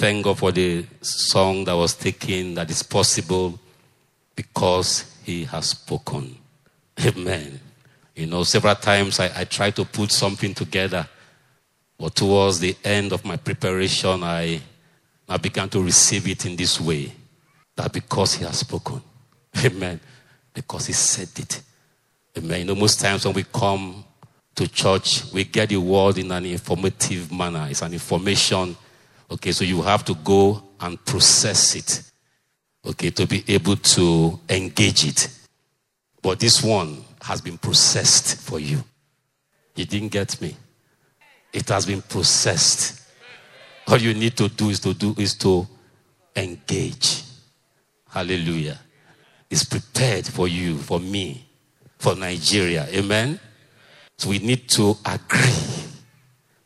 Thank God for the song that was taken that is possible because He has spoken. Amen. You know, several times I, I try to put something together, but towards the end of my preparation, I, I began to receive it in this way that because He has spoken. Amen. Because He said it. Amen. You know, most times when we come to church, we get the word in an informative manner. It's an information. Okay, so you have to go and process it. Okay, to be able to engage it. But this one has been processed for you. You didn't get me. It has been processed. All you need to do is to do is to engage. Hallelujah. It's prepared for you, for me for Nigeria. Amen? So we need to agree.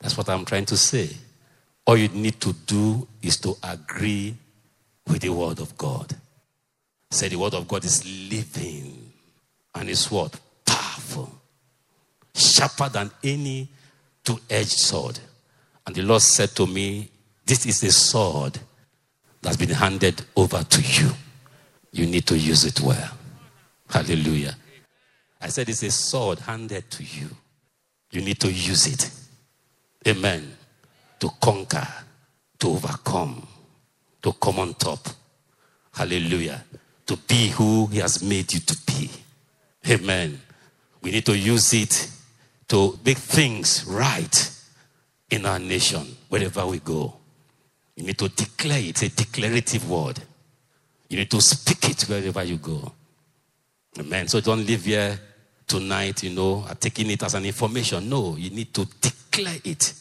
That's what I'm trying to say. All you need to do is to agree with the word of God. Say the word of God is living and is what? Powerful. Sharper than any two-edged sword. And the Lord said to me, this is the sword that's been handed over to you. You need to use it well. Hallelujah. I said it's a sword handed to you. You need to use it. Amen. To conquer, to overcome, to come on top. Hallelujah. To be who He has made you to be. Amen. We need to use it to make things right in our nation, wherever we go. You need to declare it, a declarative word. You need to speak it wherever you go. Amen. So don't live here tonight, you know, taking it as an information. No, you need to declare it.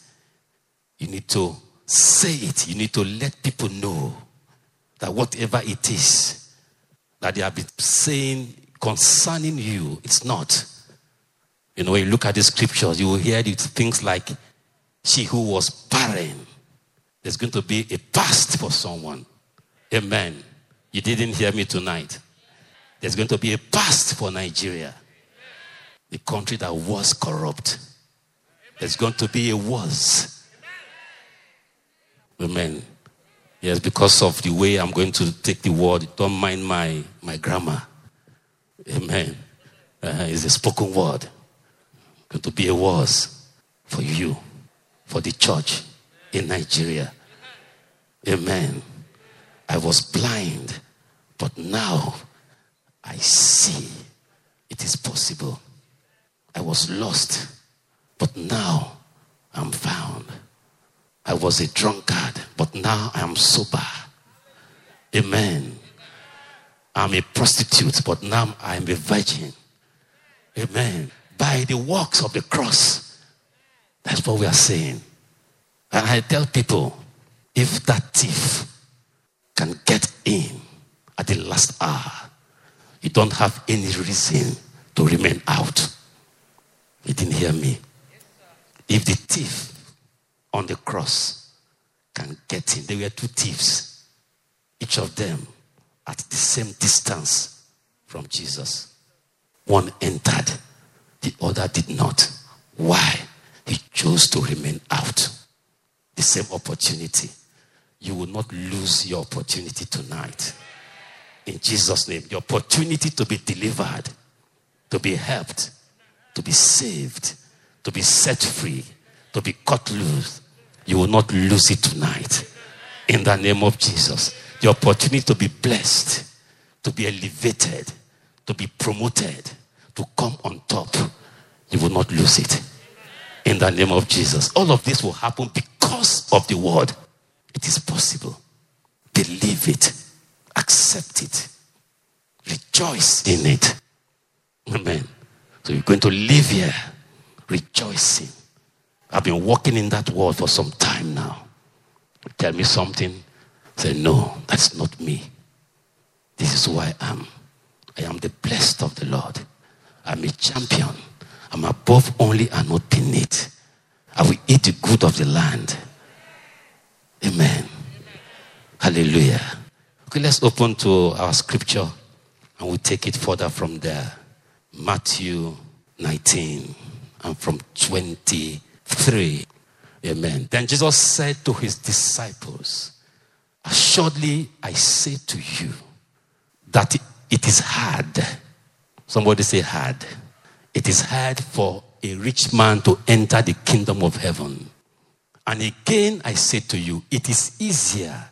You need to say it. You need to let people know that whatever it is that they have been saying concerning you, it's not. You know, when you look at the scriptures, you will hear things like, she who was barren. There's going to be a past for someone. Amen. You didn't hear me tonight. There's going to be a past for Nigeria the country that was corrupt. There's going to be a was. Amen. Yes, because of the way I'm going to take the word, don't mind my, my grammar. Amen. Uh, it's a spoken word. Going to be a was for you, for the church in Nigeria. Amen. I was blind, but now I see it is possible. I was lost, but now I'm found. I was a drunkard, but now I am sober. Amen. I'm a prostitute, but now I am a virgin. Amen. By the works of the cross. That's what we are saying. And I tell people if that thief can get in at the last hour, you don't have any reason to remain out. You didn't hear me. If the thief on the cross can get in, there were two thieves, each of them at the same distance from Jesus. One entered, the other did not. Why? He chose to remain out. The same opportunity. You will not lose your opportunity tonight. In Jesus' name, the opportunity to be delivered, to be helped, to be saved, to be set free, to be cut loose. You will not lose it tonight. In the name of Jesus. The opportunity to be blessed, to be elevated, to be promoted, to come on top. You will not lose it. In the name of Jesus. All of this will happen because of the word. It is possible. Believe it. Accept it. Rejoice in it. Amen. So you're going to live here rejoicing. I've been walking in that world for some time now. tell me something. Say, no, that's not me. This is who I am. I am the blessed of the Lord. I'm a champion. I'm above only and not beneath. I will eat the good of the land. Amen. Hallelujah. Okay, let's open to our scripture and we'll take it further from there. Matthew 19 and from 23. Amen. Then Jesus said to his disciples, Assuredly I say to you that it is hard. Somebody say hard. It is hard for a rich man to enter the kingdom of heaven. And again I say to you, it is easier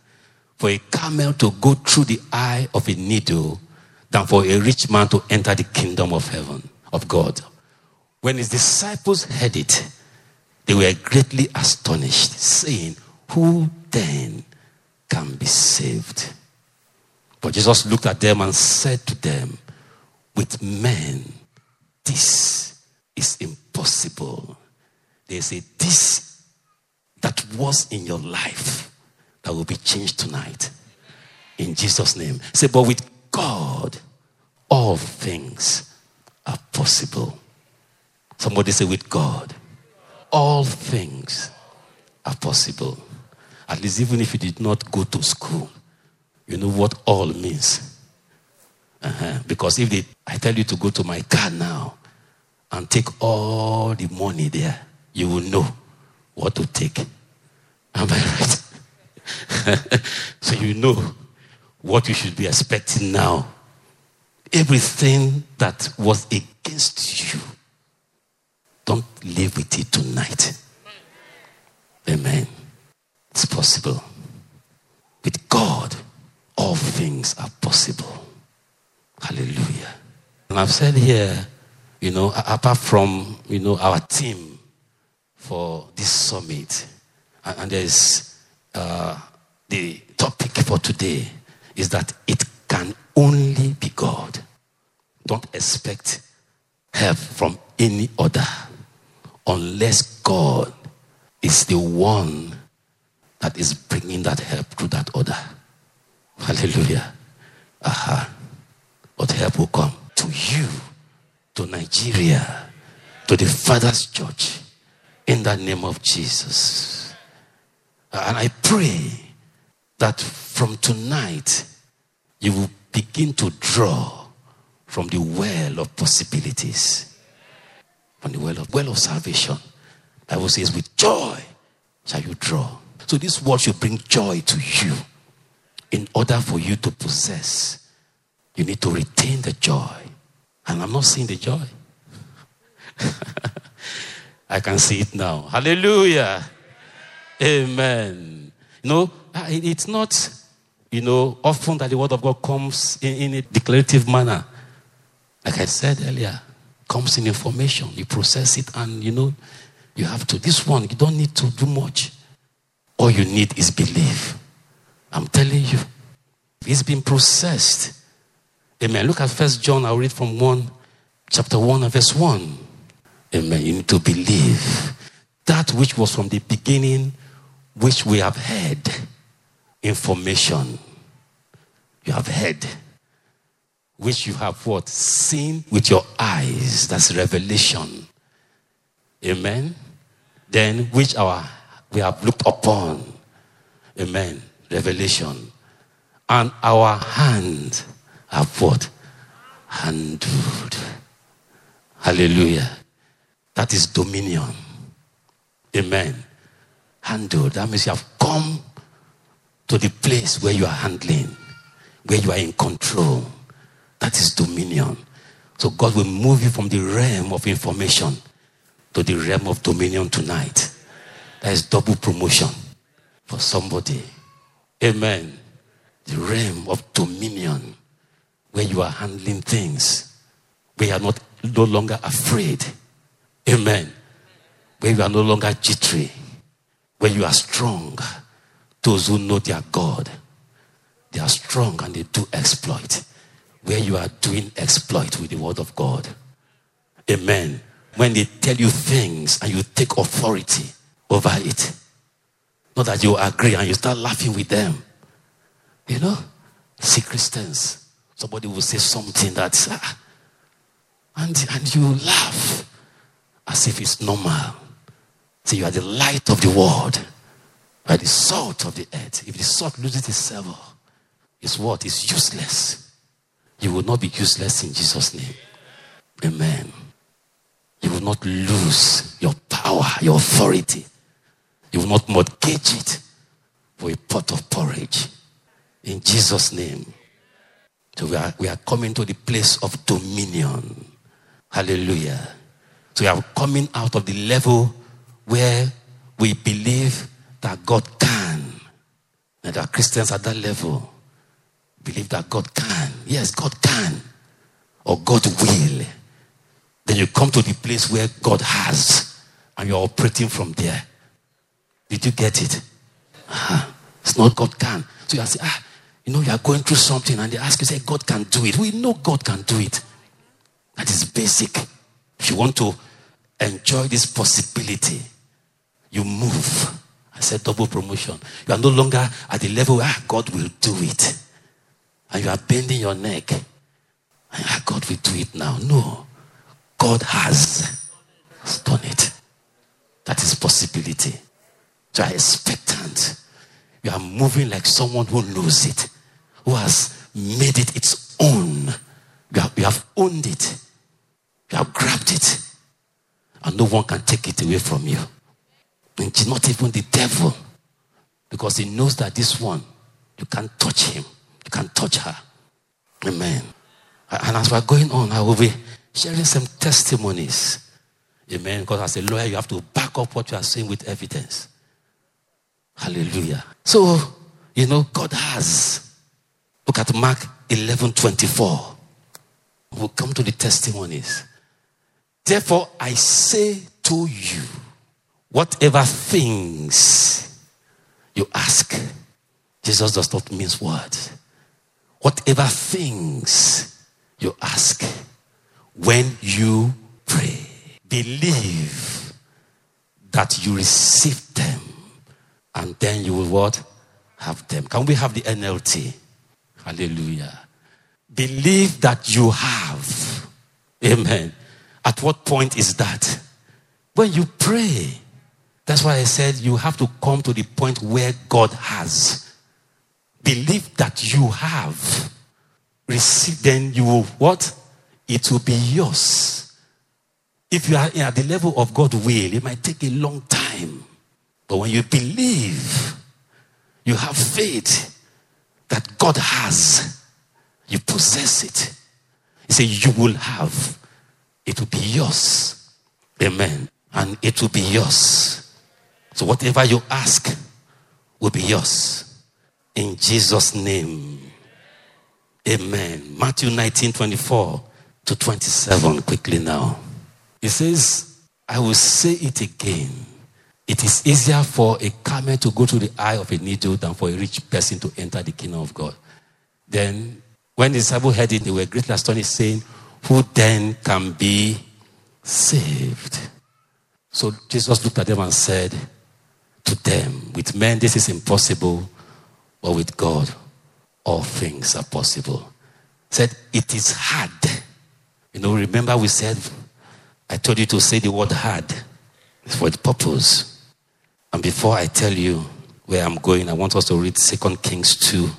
for a camel to go through the eye of a needle than for a rich man to enter the kingdom of heaven, of God. When his disciples heard it, they were greatly astonished, saying, Who then can be saved? But Jesus looked at them and said to them, With men, this is impossible. They say, This that was in your life that will be changed tonight. In Jesus' name. Say, But with God, all things are possible. Somebody say, with God, all things are possible. At least, even if you did not go to school, you know what all means. Uh-huh. Because if they, I tell you to go to my car now and take all the money there, you will know what to take. Am I right? so you know what you should be expecting now. Everything that was against you don't live with it tonight. Amen. It's possible. With God, all things are possible. Hallelujah. And I've said here, you know, apart from, you know, our team for this summit, and, and there's uh, the topic for today is that it can only be God. Don't expect help from any other unless God is the one that is bringing that help through that order. Hallelujah. Aha. But help will come to you, to Nigeria, to the Father's church, in the name of Jesus. And I pray that from tonight, you will begin to draw from the well of possibilities from the well of, well of salvation. Bible says, with joy shall you draw. So this word should bring joy to you. In order for you to possess, you need to retain the joy. And I'm not seeing the joy. I can see it now. Hallelujah. Amen. You know, ah, it's not, you know, often that the word of God comes in, in a declarative manner. Like I said earlier, comes in information. You process it and you know, you have to. This one, you don't need to do much. All you need is belief. I'm telling you. It's been processed. Amen. Look at First John. I'll read from 1, chapter 1 and verse 1. Amen. You need to believe that which was from the beginning, which we have heard. Information. You have heard which you have what? Seen with your eyes. That's revelation. Amen. Then which our we have looked upon. Amen. Revelation. And our hand have what? Handled. Hallelujah. That is dominion. Amen. Handled. That means you have come to the place where you are handling, where you are in control. That is dominion. So God will move you from the realm of information to the realm of dominion tonight. That is double promotion for somebody. Amen. The realm of dominion where you are handling things, where you are not no longer afraid. Amen. Where you are no longer jittery, where you are strong. Those who know their God, they are strong and they do exploit where you are doing exploit with the word of God. Amen. When they tell you things and you take authority over it. Not that you agree and you start laughing with them. You know? See Christians. Somebody will say something that, ah, and, and you laugh as if it's normal. See, you are the light of the world. You are the salt of the earth. If the salt loses its savor, it's what? It's useless. You will not be useless in Jesus' name. Amen. You will not lose your power, your authority. You will not mortgage it for a pot of porridge. In Jesus' name. So we are, we are coming to the place of dominion. Hallelujah. So we are coming out of the level where we believe that God can. And that Christians at that level believe that God can. Yes, God can. Or God will. Then you come to the place where God has. And you're operating from there. Did you get it? Uh-huh. It's not God can. So you say, ah, you know, you are going through something and they ask you, say, God can do it. We know God can do it. That is basic. If you want to enjoy this possibility, you move. I said double promotion. You are no longer at the level where ah, God will do it. And you are bending your neck. And ah, God will do it now. No. God has done it. That is possibility. So I expectant. You are moving like someone who knows it, who has made it its own. You have, you have owned it. You have grabbed it. And no one can take it away from you. And not even the devil. Because he knows that this one, you can't touch him. Can't touch her. Amen. And as we're going on, I will be sharing some testimonies. Amen. Because as a lawyer, you have to back up what you are saying with evidence. Hallelujah. So, you know, God has. Look at Mark 11 24. We'll come to the testimonies. Therefore, I say to you, whatever things you ask, Jesus does not mince words. Whatever things you ask, when you pray, believe that you receive them and then you will what? Have them. Can we have the NLT? Hallelujah. Believe that you have. Amen. At what point is that? When you pray. That's why I said you have to come to the point where God has. Believe that you have. received, then you will what? It will be yours. If you are at the level of God will, it might take a long time. But when you believe, you have faith that God has, you possess it. He said, You will have. It will be yours. Amen. And it will be yours. So whatever you ask will be yours. In Jesus' name. Amen. Matthew 19 24 to 27, quickly now. He says, I will say it again it is easier for a camel to go through the eye of a needle than for a rich person to enter the kingdom of God. Then, when the disciples heard it, they were greatly astonished, saying, Who then can be saved? So Jesus looked at them and said to them, With men this is impossible, but with God all things are possible. Said, It is hard. You know, remember we said, I told you to say the word hard. It's for the purpose. And before I tell you where I'm going, I want us to read 2 Kings 2,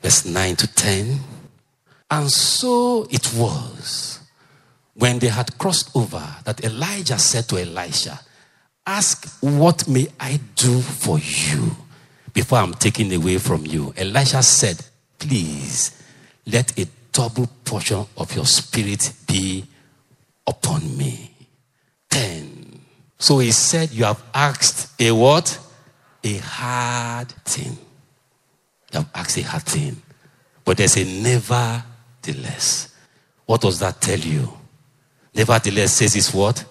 verse 9 to 10. And so it was when they had crossed over that Elijah said to Elisha, Ask, what may I do for you before I'm taken away from you? Elisha said, Please let a double portion of your spirit be upon me. 10. So he said, You have asked a what? A hard thing. You have asked a hard thing. But there's a nevertheless. What does that tell you? Nevertheless says it's what?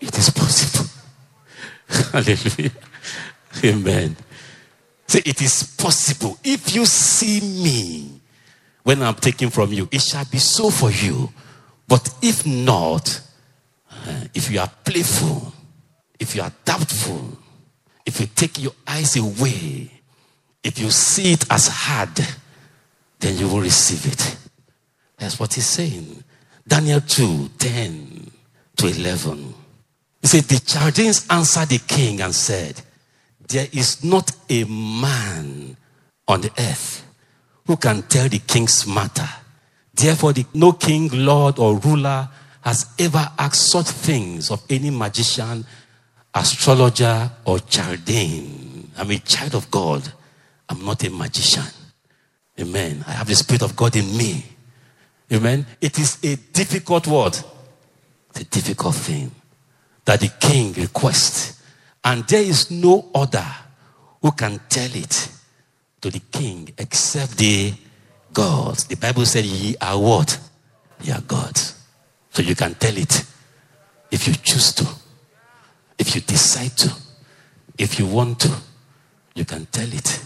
It is possible. Hallelujah. Amen. Say, it is possible. If you see me when I'm taken from you, it shall be so for you. But if not, eh, if you are playful, if you are doubtful, if you take your eyes away, if you see it as hard, then you will receive it. That's what he's saying. Daniel 2 10 to 11. He said, The Chaldeans answered the king and said, There is not a man on the earth who can tell the king's matter. Therefore, the, no king, lord, or ruler has ever asked such things of any magician, astrologer, or Chaldean. I'm a child of God. I'm not a magician. Amen. I have the Spirit of God in me. Amen. It is a difficult word. It's a difficult thing that the king requests. And there is no other who can tell it to the king except the gods. The Bible said, Ye are what? Ye are gods. So you can tell it if you choose to, if you decide to, if you want to, you can tell it.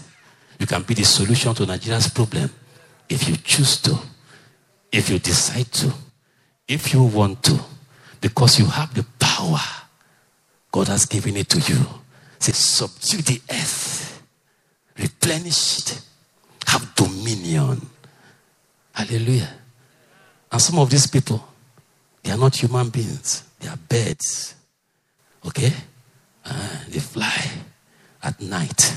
You can be the solution to Nigeria's problem if you choose to, if you decide to, if you want to, because you have the power. God has given it to you. Say, subdue the earth, replenish it, have dominion. Hallelujah. And some of these people, they are not human beings, they are birds. Okay? Uh, they fly at night.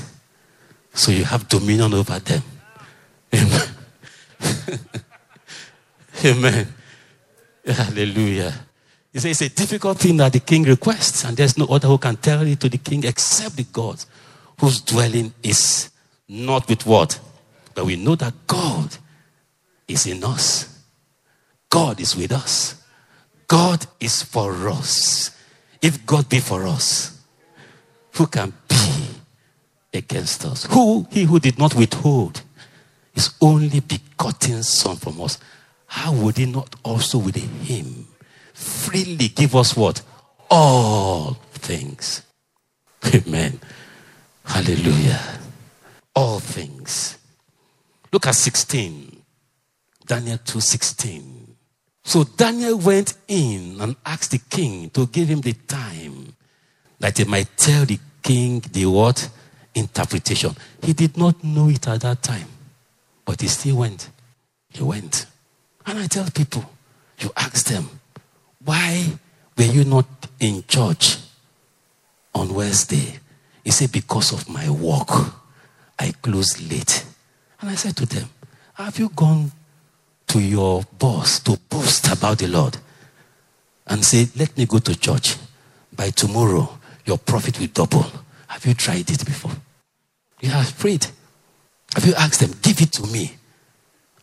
So you have dominion over them. Amen. Amen. Hallelujah. He says it's a difficult thing that the king requests, and there's no other who can tell it to the king except the God whose dwelling is not with what? But we know that God is in us. God is with us. God is for us. If God be for us, who can be against us? Who, he who did not withhold his only begotten son from us, how would he not also with him freely give us what? All things. Amen. Hallelujah. All things. Look at 16. Daniel 2:16. So Daniel went in and asked the king to give him the time that he might tell the king the what? Interpretation. He did not know it at that time, but he still went. He went. And I tell people, you ask them, why were you not in church on Wednesday? He said, because of my work, I closed late. And I said to them, have you gone to your boss to boast about the Lord and say, Let me go to church. By tomorrow, your profit will double. Have you tried it before? You have prayed. Have you asked them, Give it to me?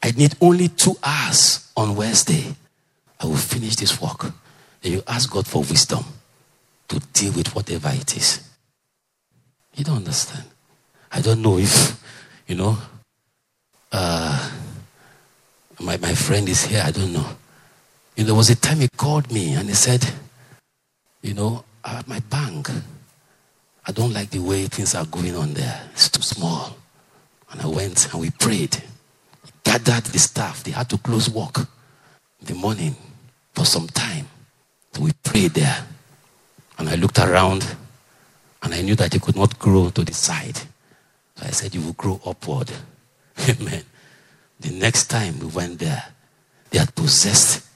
I need only two hours on Wednesday. I will finish this work. And you ask God for wisdom to deal with whatever it is. You don't understand. I don't know if, you know, uh, my, my friend is here. I don't know. You know, there was a time he called me and he said, You know, at my bank, I don't like the way things are going on there. It's too small. And I went and we prayed. Gathered the staff. They had to close work in the morning for some time. So we prayed there. And I looked around and I knew that it could not grow to the side. So I said, You will grow upward. Amen. The next time we went there, they had possessed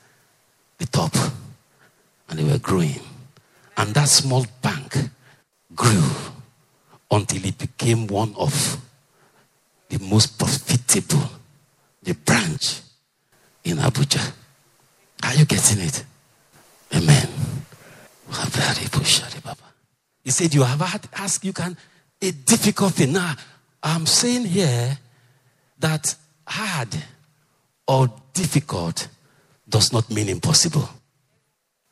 the top and they were growing. And that small bank grew until it became one of the most profitable, the branch in Abuja. Are you getting it? Amen. He said, You have had ask you can a difficult thing. Now, I'm saying here that hard or difficult does not mean impossible.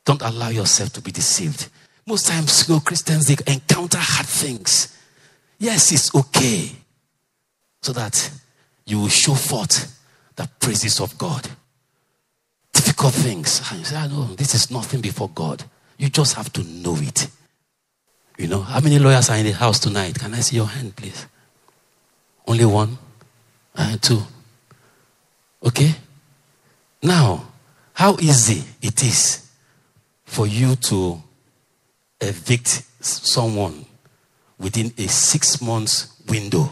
Don't allow yourself to be deceived. Most times, you know, Christians they encounter hard things. Yes, it's okay. So that you will show forth the praises of God. Difficult things. And you say, I know this is nothing before God. You just have to know it. You know, how many lawyers are in the house tonight? Can I see your hand, please? Only one? Uh, two. Okay? Now, how easy it is for you to evict someone within a six months window.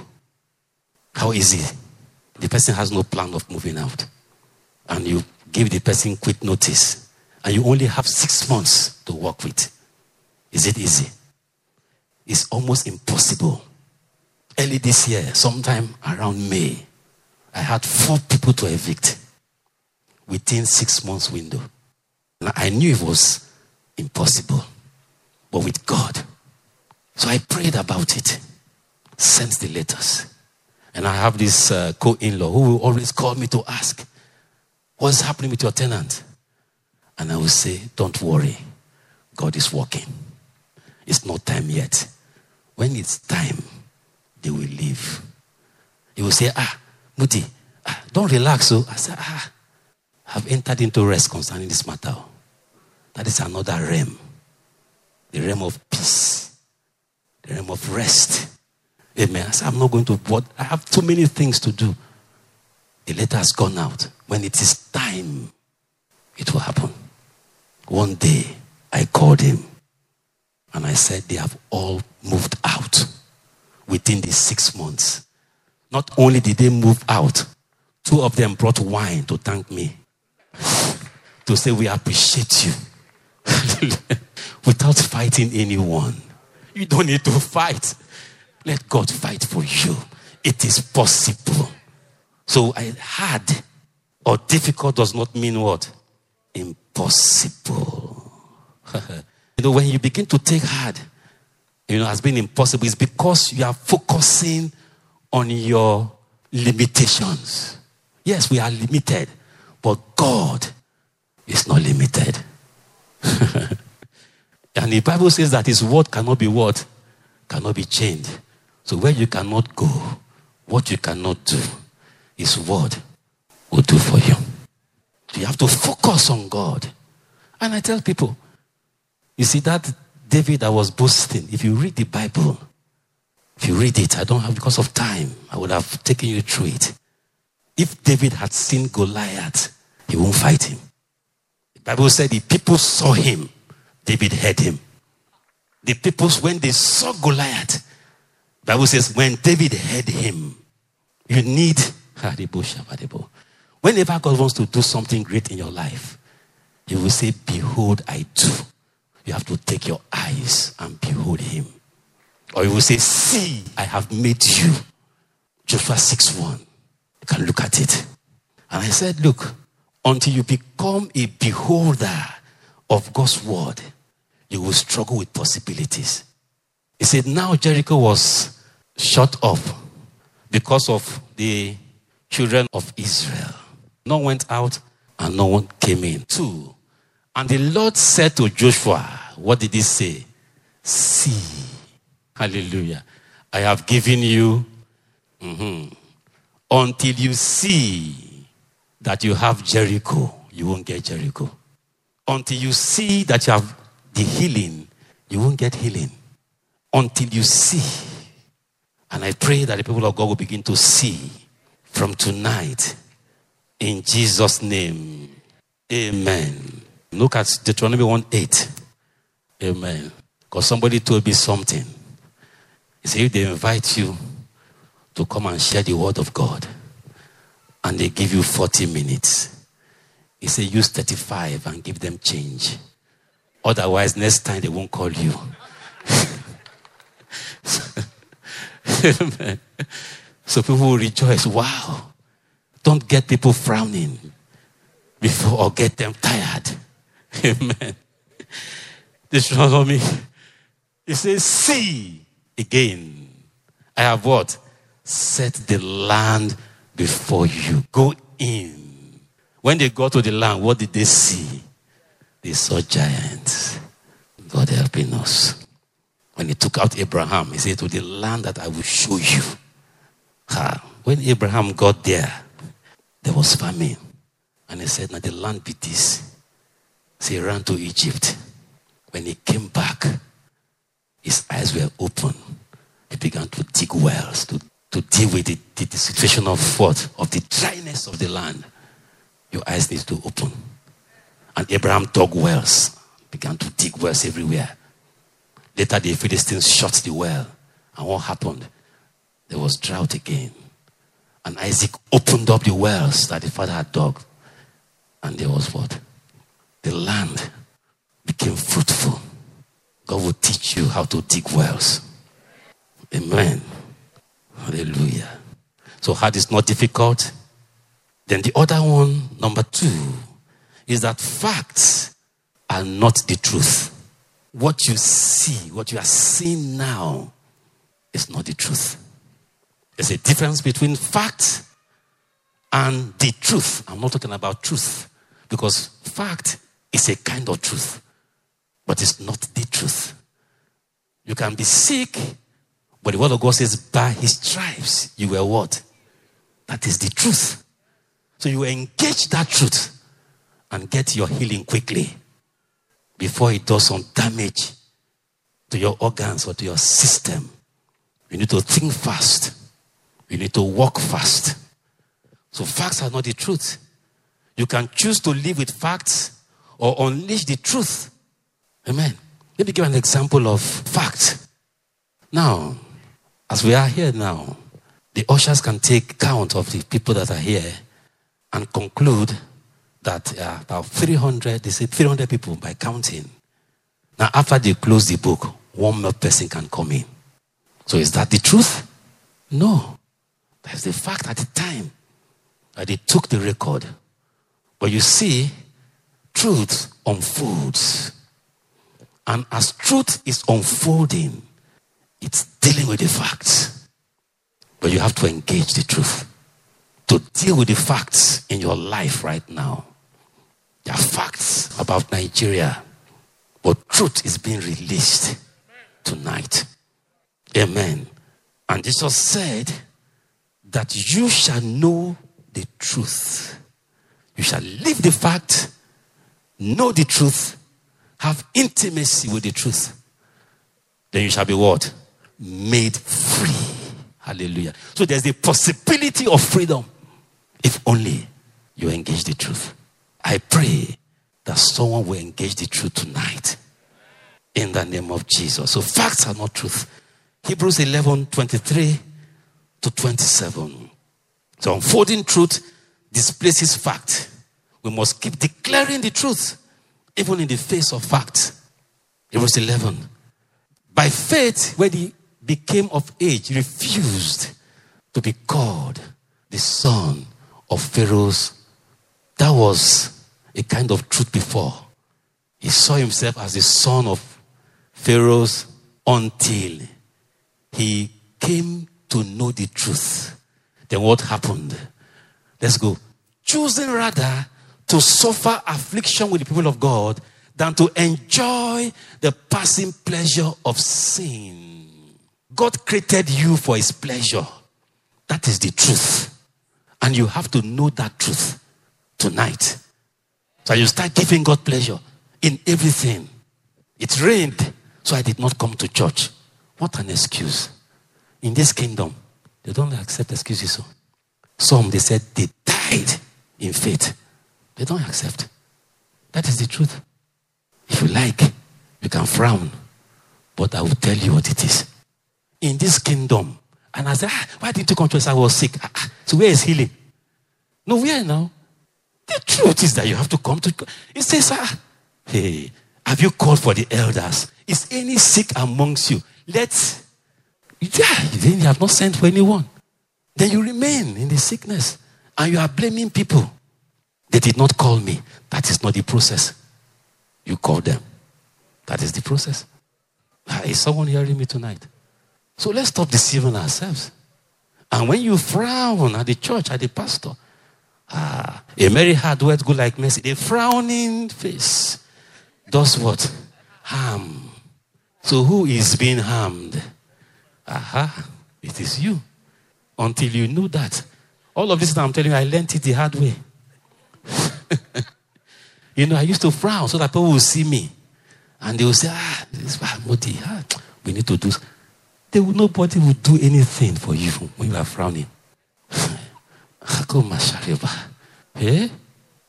How easy? The person has no plan of moving out. And you give the person quick notice. And you only have six months to work with. Is it easy? It's almost impossible. Early this year, sometime around May, I had four people to evict within six months window. And I knew it was impossible. But with God. So I prayed about it. Sent the letters. And I have this uh, co-in-law who will always call me to ask, what's happening with your tenant? And I will say, don't worry. God is working. It's not time yet. When it's time, they will leave. He will say, ah, Muti, ah, don't relax. So I said, ah, I've entered into rest concerning this matter. That is another realm. The realm of peace. The realm of rest. Amen. I I'm not going to, what? I have too many things to do. The letter has gone out. When it is time, it will happen. One day, I called him and I said, they have all moved out within the six months. Not only did they move out, two of them brought wine to thank me, to say, We appreciate you. Without fighting anyone. You don't need to fight. Let God fight for you. It is possible. So I hard or difficult does not mean what? Impossible. you know, when you begin to take hard, you know, has been impossible, it's because you are focusing on your limitations. Yes, we are limited, but God is not limited. and the Bible says that His word cannot be what? Cannot be changed. So where you cannot go, what you cannot do, His word will do for you. You have to focus on God. And I tell people, you see that David that was boasting, if you read the Bible, if you read it, I don't have because of time, I would have taken you through it. If David had seen Goliath, he won't fight him. The Bible said the people saw him, David heard him. The people, when they saw Goliath, Bible says, when David heard him, you need whenever God wants to do something great in your life, He will say, Behold, I do. You have to take your eyes and behold Him. Or He will say, See, I have made you. Joshua 6 1. You can look at it. And I said, Look, until you become a beholder of God's word, you will struggle with possibilities. He said, Now Jericho was shut up because of the children of Israel. No one went out and no one came in. Two. And the Lord said to Joshua, What did he say? See. Hallelujah. I have given you mm-hmm, until you see that you have Jericho, you won't get Jericho. Until you see that you have the healing, you won't get healing. Until you see. And I pray that the people of God will begin to see from tonight. In Jesus' name. Amen. Look at Deuteronomy 1 8. Amen. Because somebody told me something. He said, if they invite you to come and share the word of God, and they give you 40 minutes, he said, use 35 and give them change. Otherwise, next time they won't call you. so people will rejoice. Wow. Don't get people frowning before or get them tired. Amen. Me. He says, see again. I have what? Set the land before you. Go in. When they got to the land, what did they see? They saw giants. God helping us. When he took out Abraham, he said, To the land that I will show you. Ha. When Abraham got there, there was famine. And he said, Now the land be this. So he ran to Egypt. When he came back, his eyes were open. He began to dig wells to, to deal with the, the, the situation of what? Of the dryness of the land. Your eyes need to open. And Abraham dug wells, began to dig wells everywhere. Later, the Philistines shut the well. And what happened? There was drought again. And Isaac opened up the wells that the father had dug. And there was what? The land became fruitful. God will teach you how to dig wells. Amen. Hallelujah. So hard is not difficult. Then the other one, number two, is that facts are not the truth. What you see, what you are seeing now, is not the truth. There's a difference between fact and the truth. I'm not talking about truth because fact is a kind of truth, but it's not the truth. You can be sick, but the word of God says, by his stripes, you were what? That is the truth. So you engage that truth and get your healing quickly before it does some damage to your organs or to your system. You need to think fast. You need to walk fast. So facts are not the truth. You can choose to live with facts or unleash the truth. Amen. Let me give an example of fact. Now, as we are here now, the ushers can take count of the people that are here and conclude that uh, about 300, they say 300 people by counting. Now, after they close the book, one more person can come in. So, is that the truth? No. That's the fact at the time that they took the record. But you see, truth unfolds. And as truth is unfolding, it's dealing with the facts. But you have to engage the truth to deal with the facts in your life right now. There are facts about Nigeria, but truth is being released tonight. Amen. And Jesus said that you shall know the truth. You shall live the fact, know the truth, have intimacy with the truth. Then you shall be what? Made free. Hallelujah. So there's the possibility of freedom if only you engage the truth. I pray that someone will engage the truth tonight in the name of Jesus. So facts are not truth. Hebrews 11 23 to 27. So unfolding truth displaces fact. We must keep declaring the truth, even in the face of fact. Hebrews 11. By faith, when he became of age, refused to be called the son of Pharaoh's. That was a kind of truth before. He saw himself as the son of Pharaoh's until he came to know the truth. Then what happened? Let's go. Choosing rather to suffer affliction with the people of God than to enjoy the passing pleasure of sin. God created you for his pleasure. That is the truth. And you have to know that truth tonight. So you start giving God pleasure in everything. It rained, so I did not come to church. What an excuse. In this kingdom, they don't accept excuses. So. Some, they said they died in faith. They don't accept. That is the truth. If you like, you can frown, but I will tell you what it is. In this kingdom, and I said, ah, why didn't you come to us? I was sick. Ah, ah. So where is healing? No, where now? The truth is that you have to come to. He says, ah, hey, have you called for the elders? Is any sick amongst you? Let's. Yeah, then you have not sent for anyone. Then you remain in the sickness and you are blaming people. They did not call me. That is not the process. You call them. That is the process. Is someone hearing me tonight? So let's stop deceiving ourselves. And when you frown at the church, at the pastor, ah, a merry heart words go like mercy. A frowning face does what? Harm. So who is being harmed? Aha, it is you. Until you knew that. All of this I'm telling you, I learned it the hard way. you know, I used to frown so that people will see me. And they will say, ah, this is Modi. Ah, we need to do they will, nobody will do anything for you when you are frowning. eh?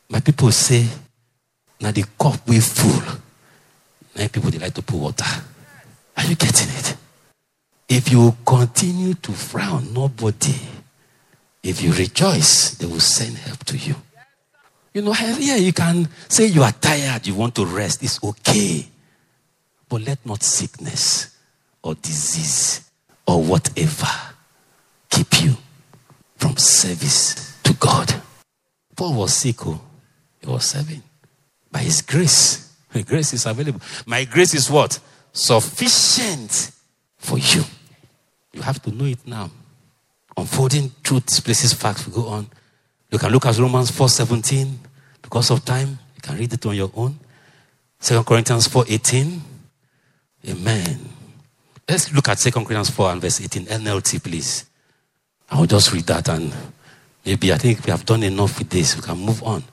My people say, now the cup we full, Nine people they like to put water. Are you getting it? If you continue to frown, nobody. If you rejoice, they will send help to you. You know, here you can say you are tired, you want to rest. It's okay. But let not sickness or disease or whatever keep you from service to God. Paul was sick, oh, he was serving. By his grace, grace is available. My grace is what? Sufficient for you. You have to know it now. Unfolding truth, places, facts, we go on. You can look at Romans 4.17. Because of time, you can read it on your own. 2 Corinthians 4.18. Amen. Let's look at 2 Corinthians 4 and verse 18. NLT, please. I will just read that and maybe I think we have done enough with this. We can move on.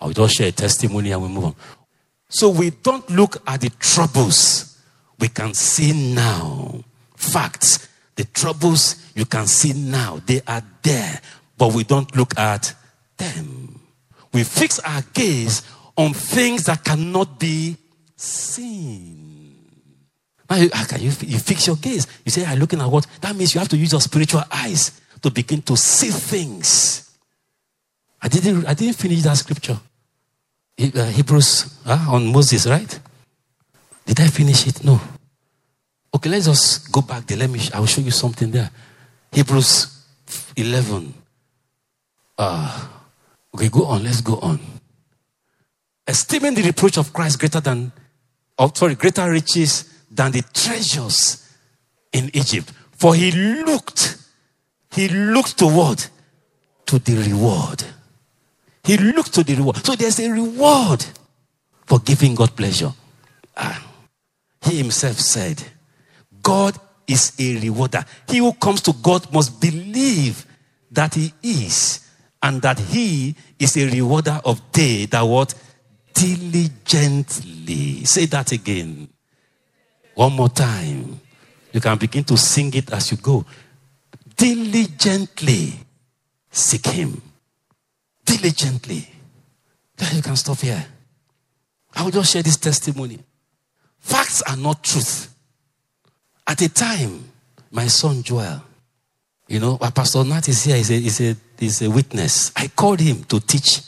I will just share a testimony and we move on. So we don't look at the troubles we can see now. Facts. The troubles you can see now, they are there, but we don't look at them. We fix our gaze on things that cannot be seen. Now, how can you, you fix your gaze? You say, I'm looking at what? That means you have to use your spiritual eyes to begin to see things. I didn't, I didn't finish that scripture. Uh, Hebrews uh, on Moses, right? Did I finish it? No. Okay, let's just go back there. Let me, I will show you something there. Hebrews 11. Uh, okay, go on. Let's go on. Esteeming the reproach of Christ greater than, oh, sorry, greater riches than the treasures in Egypt. For he looked, he looked toward to the reward. He looked to the reward. So there's a reward for giving God pleasure. Ah, he himself said, God is a rewarder. He who comes to God must believe that he is and that he is a rewarder of they that what diligently. Say that again. One more time. You can begin to sing it as you go. Diligently seek him diligently. Then you can stop here. I will just share this testimony. Facts are not truth. At a time, my son Joel, you know, uh, Pastor Nat is here, he's a, he's, a, he's a witness. I called him to teach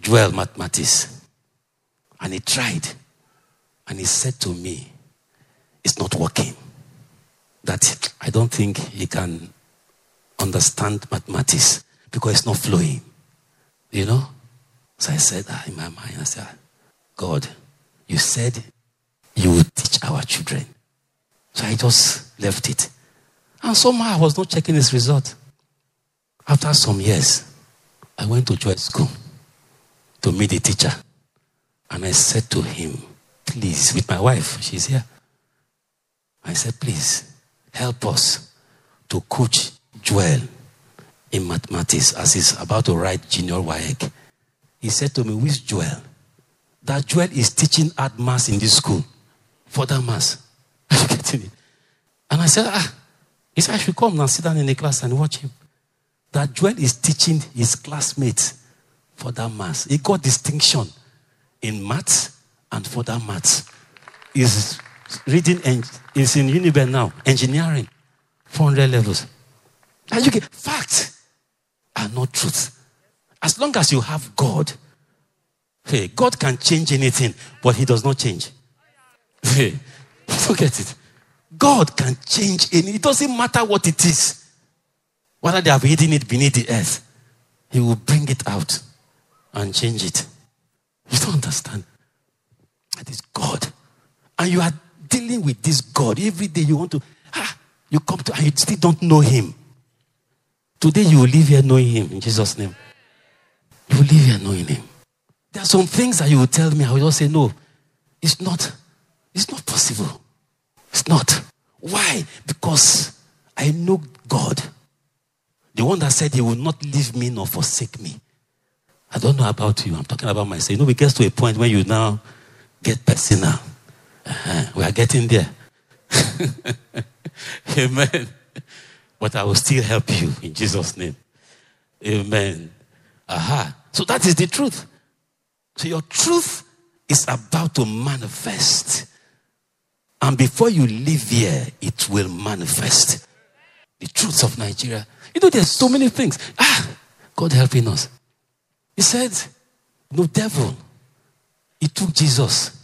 Joel mathematics. And he tried. And he said to me, It's not working. That I don't think he can understand mathematics because it's not flowing. You know? So I said that in my mind. I said, God, you said you would teach our children. So I just left it. And somehow I was not checking his result. After some years, I went to Joy School to meet the teacher. And I said to him, please, with my wife, she's here. I said, please, help us to coach Joel in mathematics as he's about to write junior WAEC. He said to me, Which Joel? That Joel is teaching art mass in this school. Further Maths. It? And I said, Ah, he said, I should come and sit down in the class and watch him. That Joel is teaching his classmates for that mass. He got distinction in maths and for that maths. He's reading, and he's in Uniben now, engineering, 400 levels. And you get facts are not truth. As long as you have God, hey, God can change anything, but He does not change. Hey, forget it. God can change anything. It doesn't matter what it is. Whether they have hidden it beneath the earth, He will bring it out and change it. You don't understand. That is God. And you are dealing with this God. Every day you want to, ah, you come to, and you still don't know Him. Today you will leave here knowing him in Jesus' name. You will leave here knowing him. There are some things that you will tell me, I will just say, no, it's not, it's not possible. It's not. Why? Because I know God. The one that said he will not leave me nor forsake me. I don't know about you. I'm talking about myself. You know, we get to a point where you now get personal. Uh-huh. We are getting there. Amen but I will still help you in Jesus' name. Amen. Aha. So that is the truth. So your truth is about to manifest And before you leave here, it will manifest. The truths of Nigeria. You know, there's so many things. Ah, God helping us. He said, No devil. He took Jesus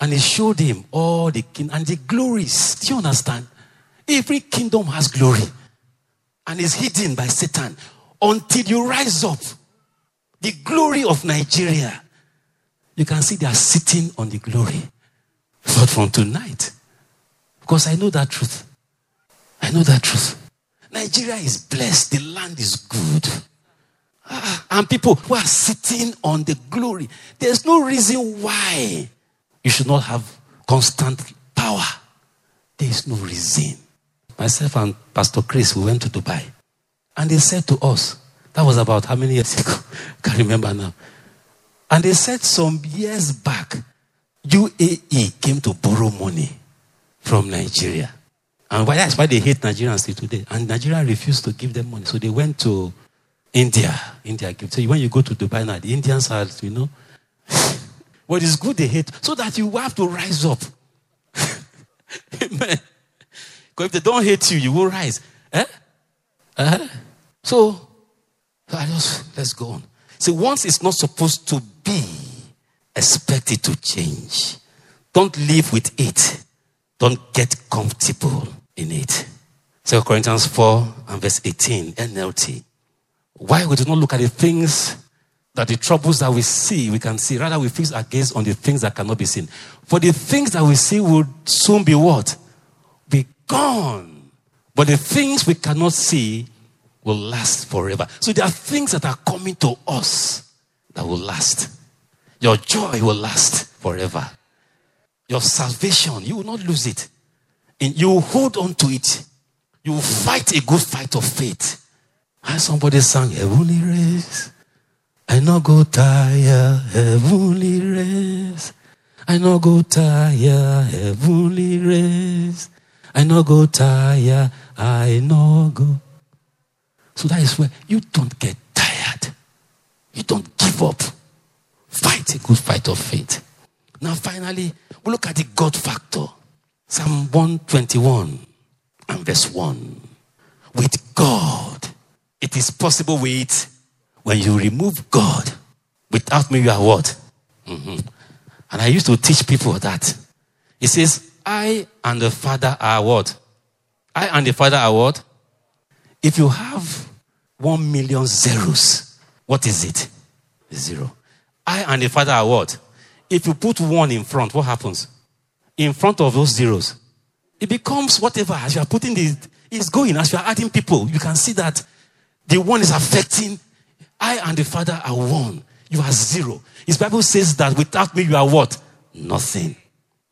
and he showed him all the king and the glories. Do you understand? Every kingdom has glory and is hidden by Satan until you rise up. The glory of Nigeria. You can see they are sitting on the glory. But from tonight, because I know that truth. I know that truth. Nigeria is blessed. The land is good. Ah, and people who are sitting on the glory. There's no reason why you should not have constant power. There is no reason. Myself and Pastor Chris, we went to Dubai. And they said to us, that was about how many years ago? I Can't remember now. And they said some years back, UAE came to borrow money from Nigeria. And why, that's why they hate Nigerians today. And Nigeria refused to give them money. So they went to India. India give. So when you go to Dubai now, the Indians are, you know. what is good they hate. So that you have to rise up. Amen. Because if they don't hate you, you will rise. Eh? Uh-huh. So, I just, let's go on. See, once it's not supposed to be, expect it to change. Don't live with it. Don't get comfortable in it. 2 Corinthians 4 and verse 18, NLT. Why we do not look at the things that the troubles that we see, we can see. Rather, we fix our gaze on the things that cannot be seen. For the things that we see will soon be what? Be gone. But the things we cannot see will last forever. So there are things that are coming to us that will last. Your joy will last forever. Your salvation, you will not lose it. And you will hold on to it. You will fight a good fight of faith. And somebody sang Heavenly Race. I no go tire, heavenly race. I no go tire, heavenly race. I no go tire, I no go. So that is where you don't get tired. You don't give up. Fight a good fight of faith. Now, finally, we look at the God factor. Psalm 121 and verse 1. With God, it is possible with when you remove God. Without me, you are what? Mm-hmm. And I used to teach people that. It says, I and the Father are what? I and the Father are what? If you have one million zeros, what is it? Zero. I and the Father are what? If you put one in front, what happens? In front of those zeros, it becomes whatever. As you are putting the, it's going. As you are adding people, you can see that the one is affecting. I and the Father are one. You are zero. His Bible says that without me, you are what? Nothing.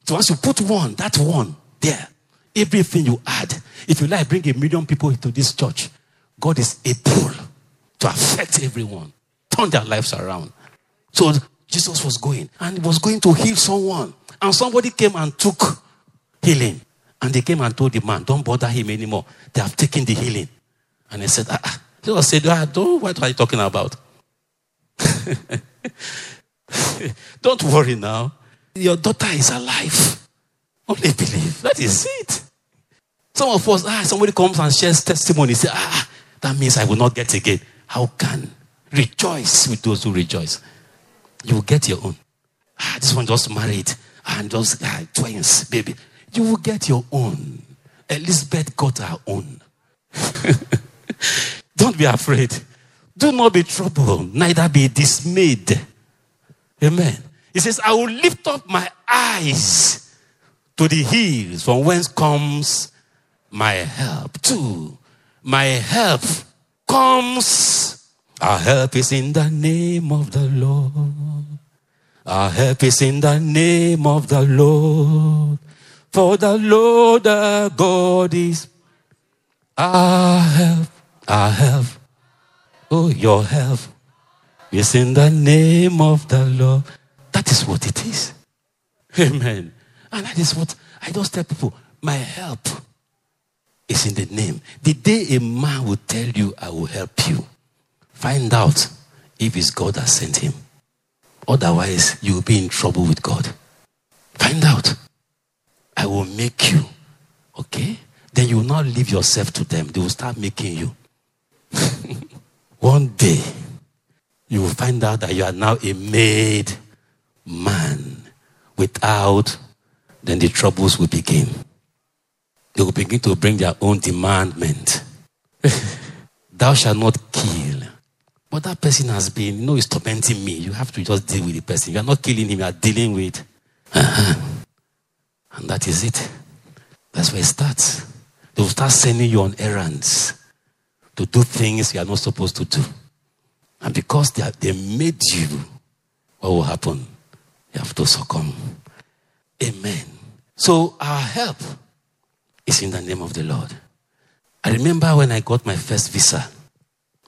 So once you put one, that one there, everything you add. If you like, bring a million people into this church. God is able to affect everyone, turn their lives around. So Jesus was going and was going to heal someone. And somebody came and took healing. And they came and told the man, Don't bother him anymore. They have taken the healing. And he said, ah, ah. Jesus said, ah, don't, what are you talking about? don't worry now. Your daughter is alive. Only believe. That is it. Some of us, ah, somebody comes and shares testimony. Say, ah, that means I will not get again. How can? Rejoice with those who rejoice. You will get your own. Ah, this one just married and just ah, twins, baby. You will get your own. Elizabeth got her own. Don't be afraid. Do not be troubled, neither be dismayed. Amen. He says, I will lift up my eyes to the hills from whence comes my help. Two, my help comes. Our help is in the name of the Lord. Our help is in the name of the Lord. For the Lord our God is our help, our help. Oh, your help is in the name of the Lord. That is what it is. Amen. And that is what I just tell people my help is in the name. The day a man will tell you, I will help you, find out if it's God that sent him. Otherwise, you will be in trouble with God. Find out. I will will make you. Okay? Then you will not leave yourself to them. They will start making you. One day, you will find out that you are now a made man. Without, then the troubles will begin. They will begin to bring their own demandment. Thou shalt not kill. But that person has been, you know, is tormenting me. You have to just deal with the person. You are not killing him, you are dealing with. Uh-huh. And that is it. That's where it starts. They will start sending you on errands to do things you are not supposed to do. And because they, are, they made you, what will happen? You have to succumb. Amen. So our help is in the name of the Lord. I remember when I got my first visa.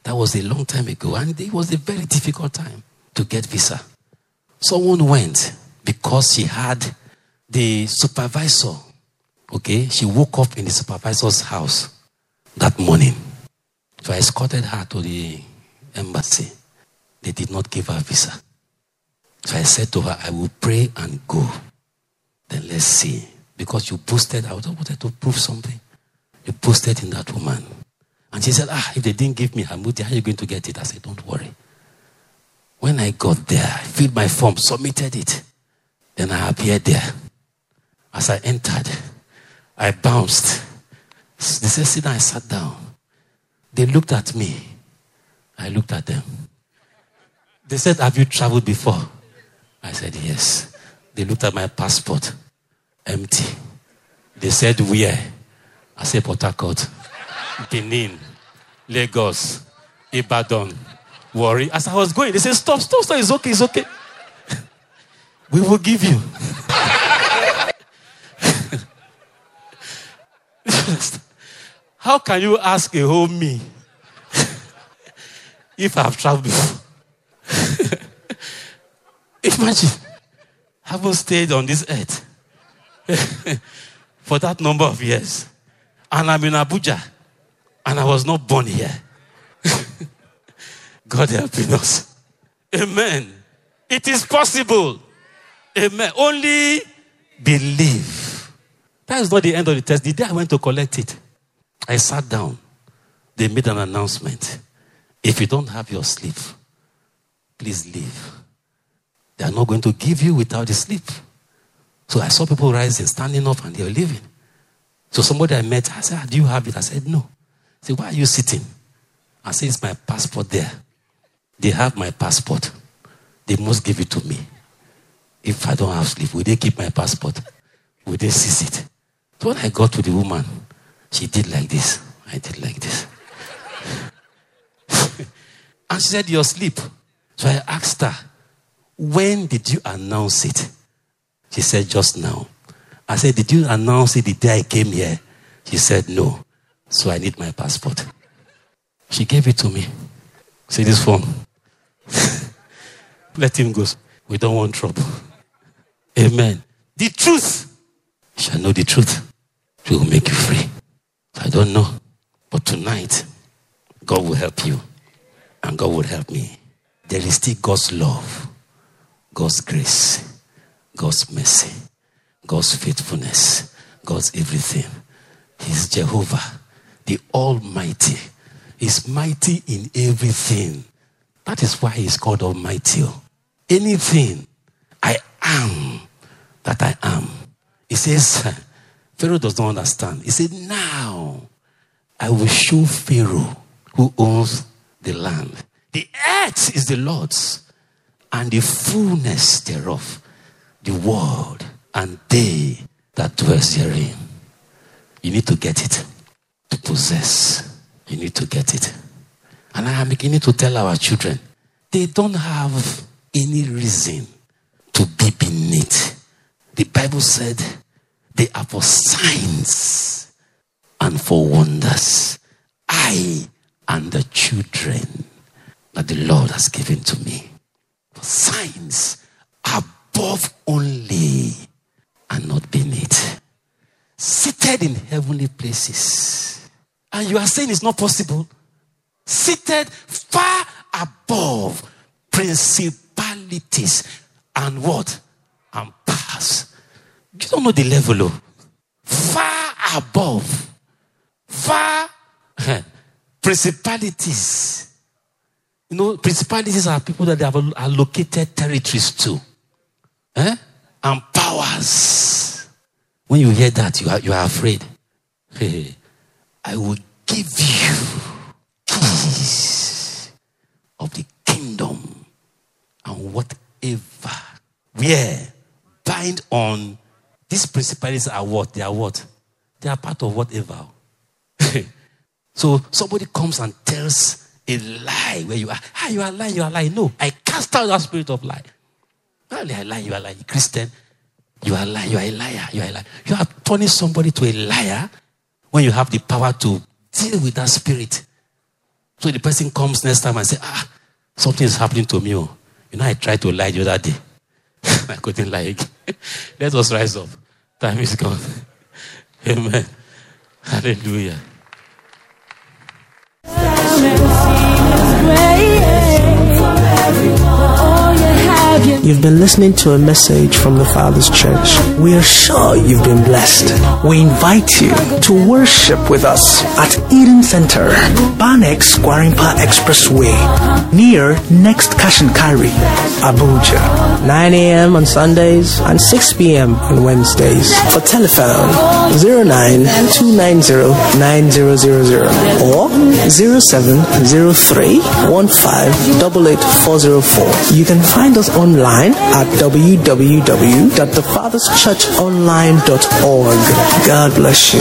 That was a long time ago, and it was a very difficult time to get visa. Someone went because she had the supervisor. Okay, she woke up in the supervisor's house that morning. So I escorted her to the embassy. They did not give her visa. So I said to her, I will pray and go. Then let's see. Because you boosted, I wanted to prove something. You boosted in that woman. And she said, Ah, if they didn't give me Hamudi, how are you going to get it? I said, Don't worry. When I got there, I filled my form, submitted it. Then I appeared there. As I entered, I bounced. They said, Sit down. I sat down. They looked at me. I looked at them. They said, Have you traveled before? I said, Yes. They looked at my passport. Empty. They said, Where? I said, Port. Benin. Lagos. Ibadan. Warri. As I was going, they said, Stop, stop, stop. It's okay, it's okay. we will give you. How can you ask a whole me if I've traveled before? Imagine, haven't stayed on this earth for that number of years. And I'm in Abuja. And I was not born here. God helping us. Amen. It is possible. Amen. Only believe. That is not the end of the test. The day I went to collect it, I sat down. They made an announcement. If you don't have your sleep, please leave. They are not going to give you without the sleep. So I saw people rising, standing up, and they were leaving. So somebody I met, I said, ah, Do you have it? I said, No. Said, Why are you sitting? I said, It's my passport there. They have my passport. They must give it to me. If I don't have sleep, will they keep my passport? Will they seize it? So when I got to the woman, she did like this. I did like this. and she said, You're asleep. So I asked her, When did you announce it? She said, Just now. I said, Did you announce it the day I came here? She said, No. So I need my passport. She gave it to me. See this form. Let him go. We don't want trouble. Amen. The truth. You shall know the truth. It will make you free. I don't know. But tonight, God will help you. And God will help me. There is still God's love, God's grace, God's mercy, God's faithfulness, God's everything. He's Jehovah, the Almighty. He's mighty in everything. That is why he's called Almighty. Anything I am that I am. He says, Pharaoh does not understand. He said, Now I will show Pharaoh who owns the land. The earth is the Lord's and the fullness thereof, the world and they that dwell therein. You need to get it to possess. You need to get it. And I am beginning to tell our children, they don't have any reason to be beneath. The Bible said they are for signs and for wonders. I and the children that the Lord has given to me. For signs above only and not beneath. Seated in heavenly places. And you are saying it's not possible. Seated far above principalities and what? And powers. You don't know the level of. Far above, far principalities. You know, principalities are people that they have allocated territories to. Eh? And powers. When you hear that, you are, you are afraid. I will give you keys of the kingdom and whatever. Where bind on these principalities are what? They are what? They are part of whatever. so somebody comes and tells a lie where you are. Ah, you are lying, you are lying. No, I cast out that spirit of lie. Not I lie, you are lying. Christian, you are lying, you are a liar, you are a liar. You are turning somebody to a liar when you have the power to deal with that spirit. So the person comes next time and say, ah, something is happening to me. Oh. You know, I tried to lie the other day. I couldn't lie again. Let us rise up. Time is gone. Amen. Hallelujah. You've been listening to a message from the Father's Church. We are sure you've been blessed. We invite you to worship with us at Eden Center, Banex Gwarinpa Expressway, near Next Cash and Carry, Abuja. 9 a.m. on Sundays and 6 p.m. on Wednesdays. For telephone 09290900 or 0703 You can find us online online at www.thefatherschurchonline.org. God bless you.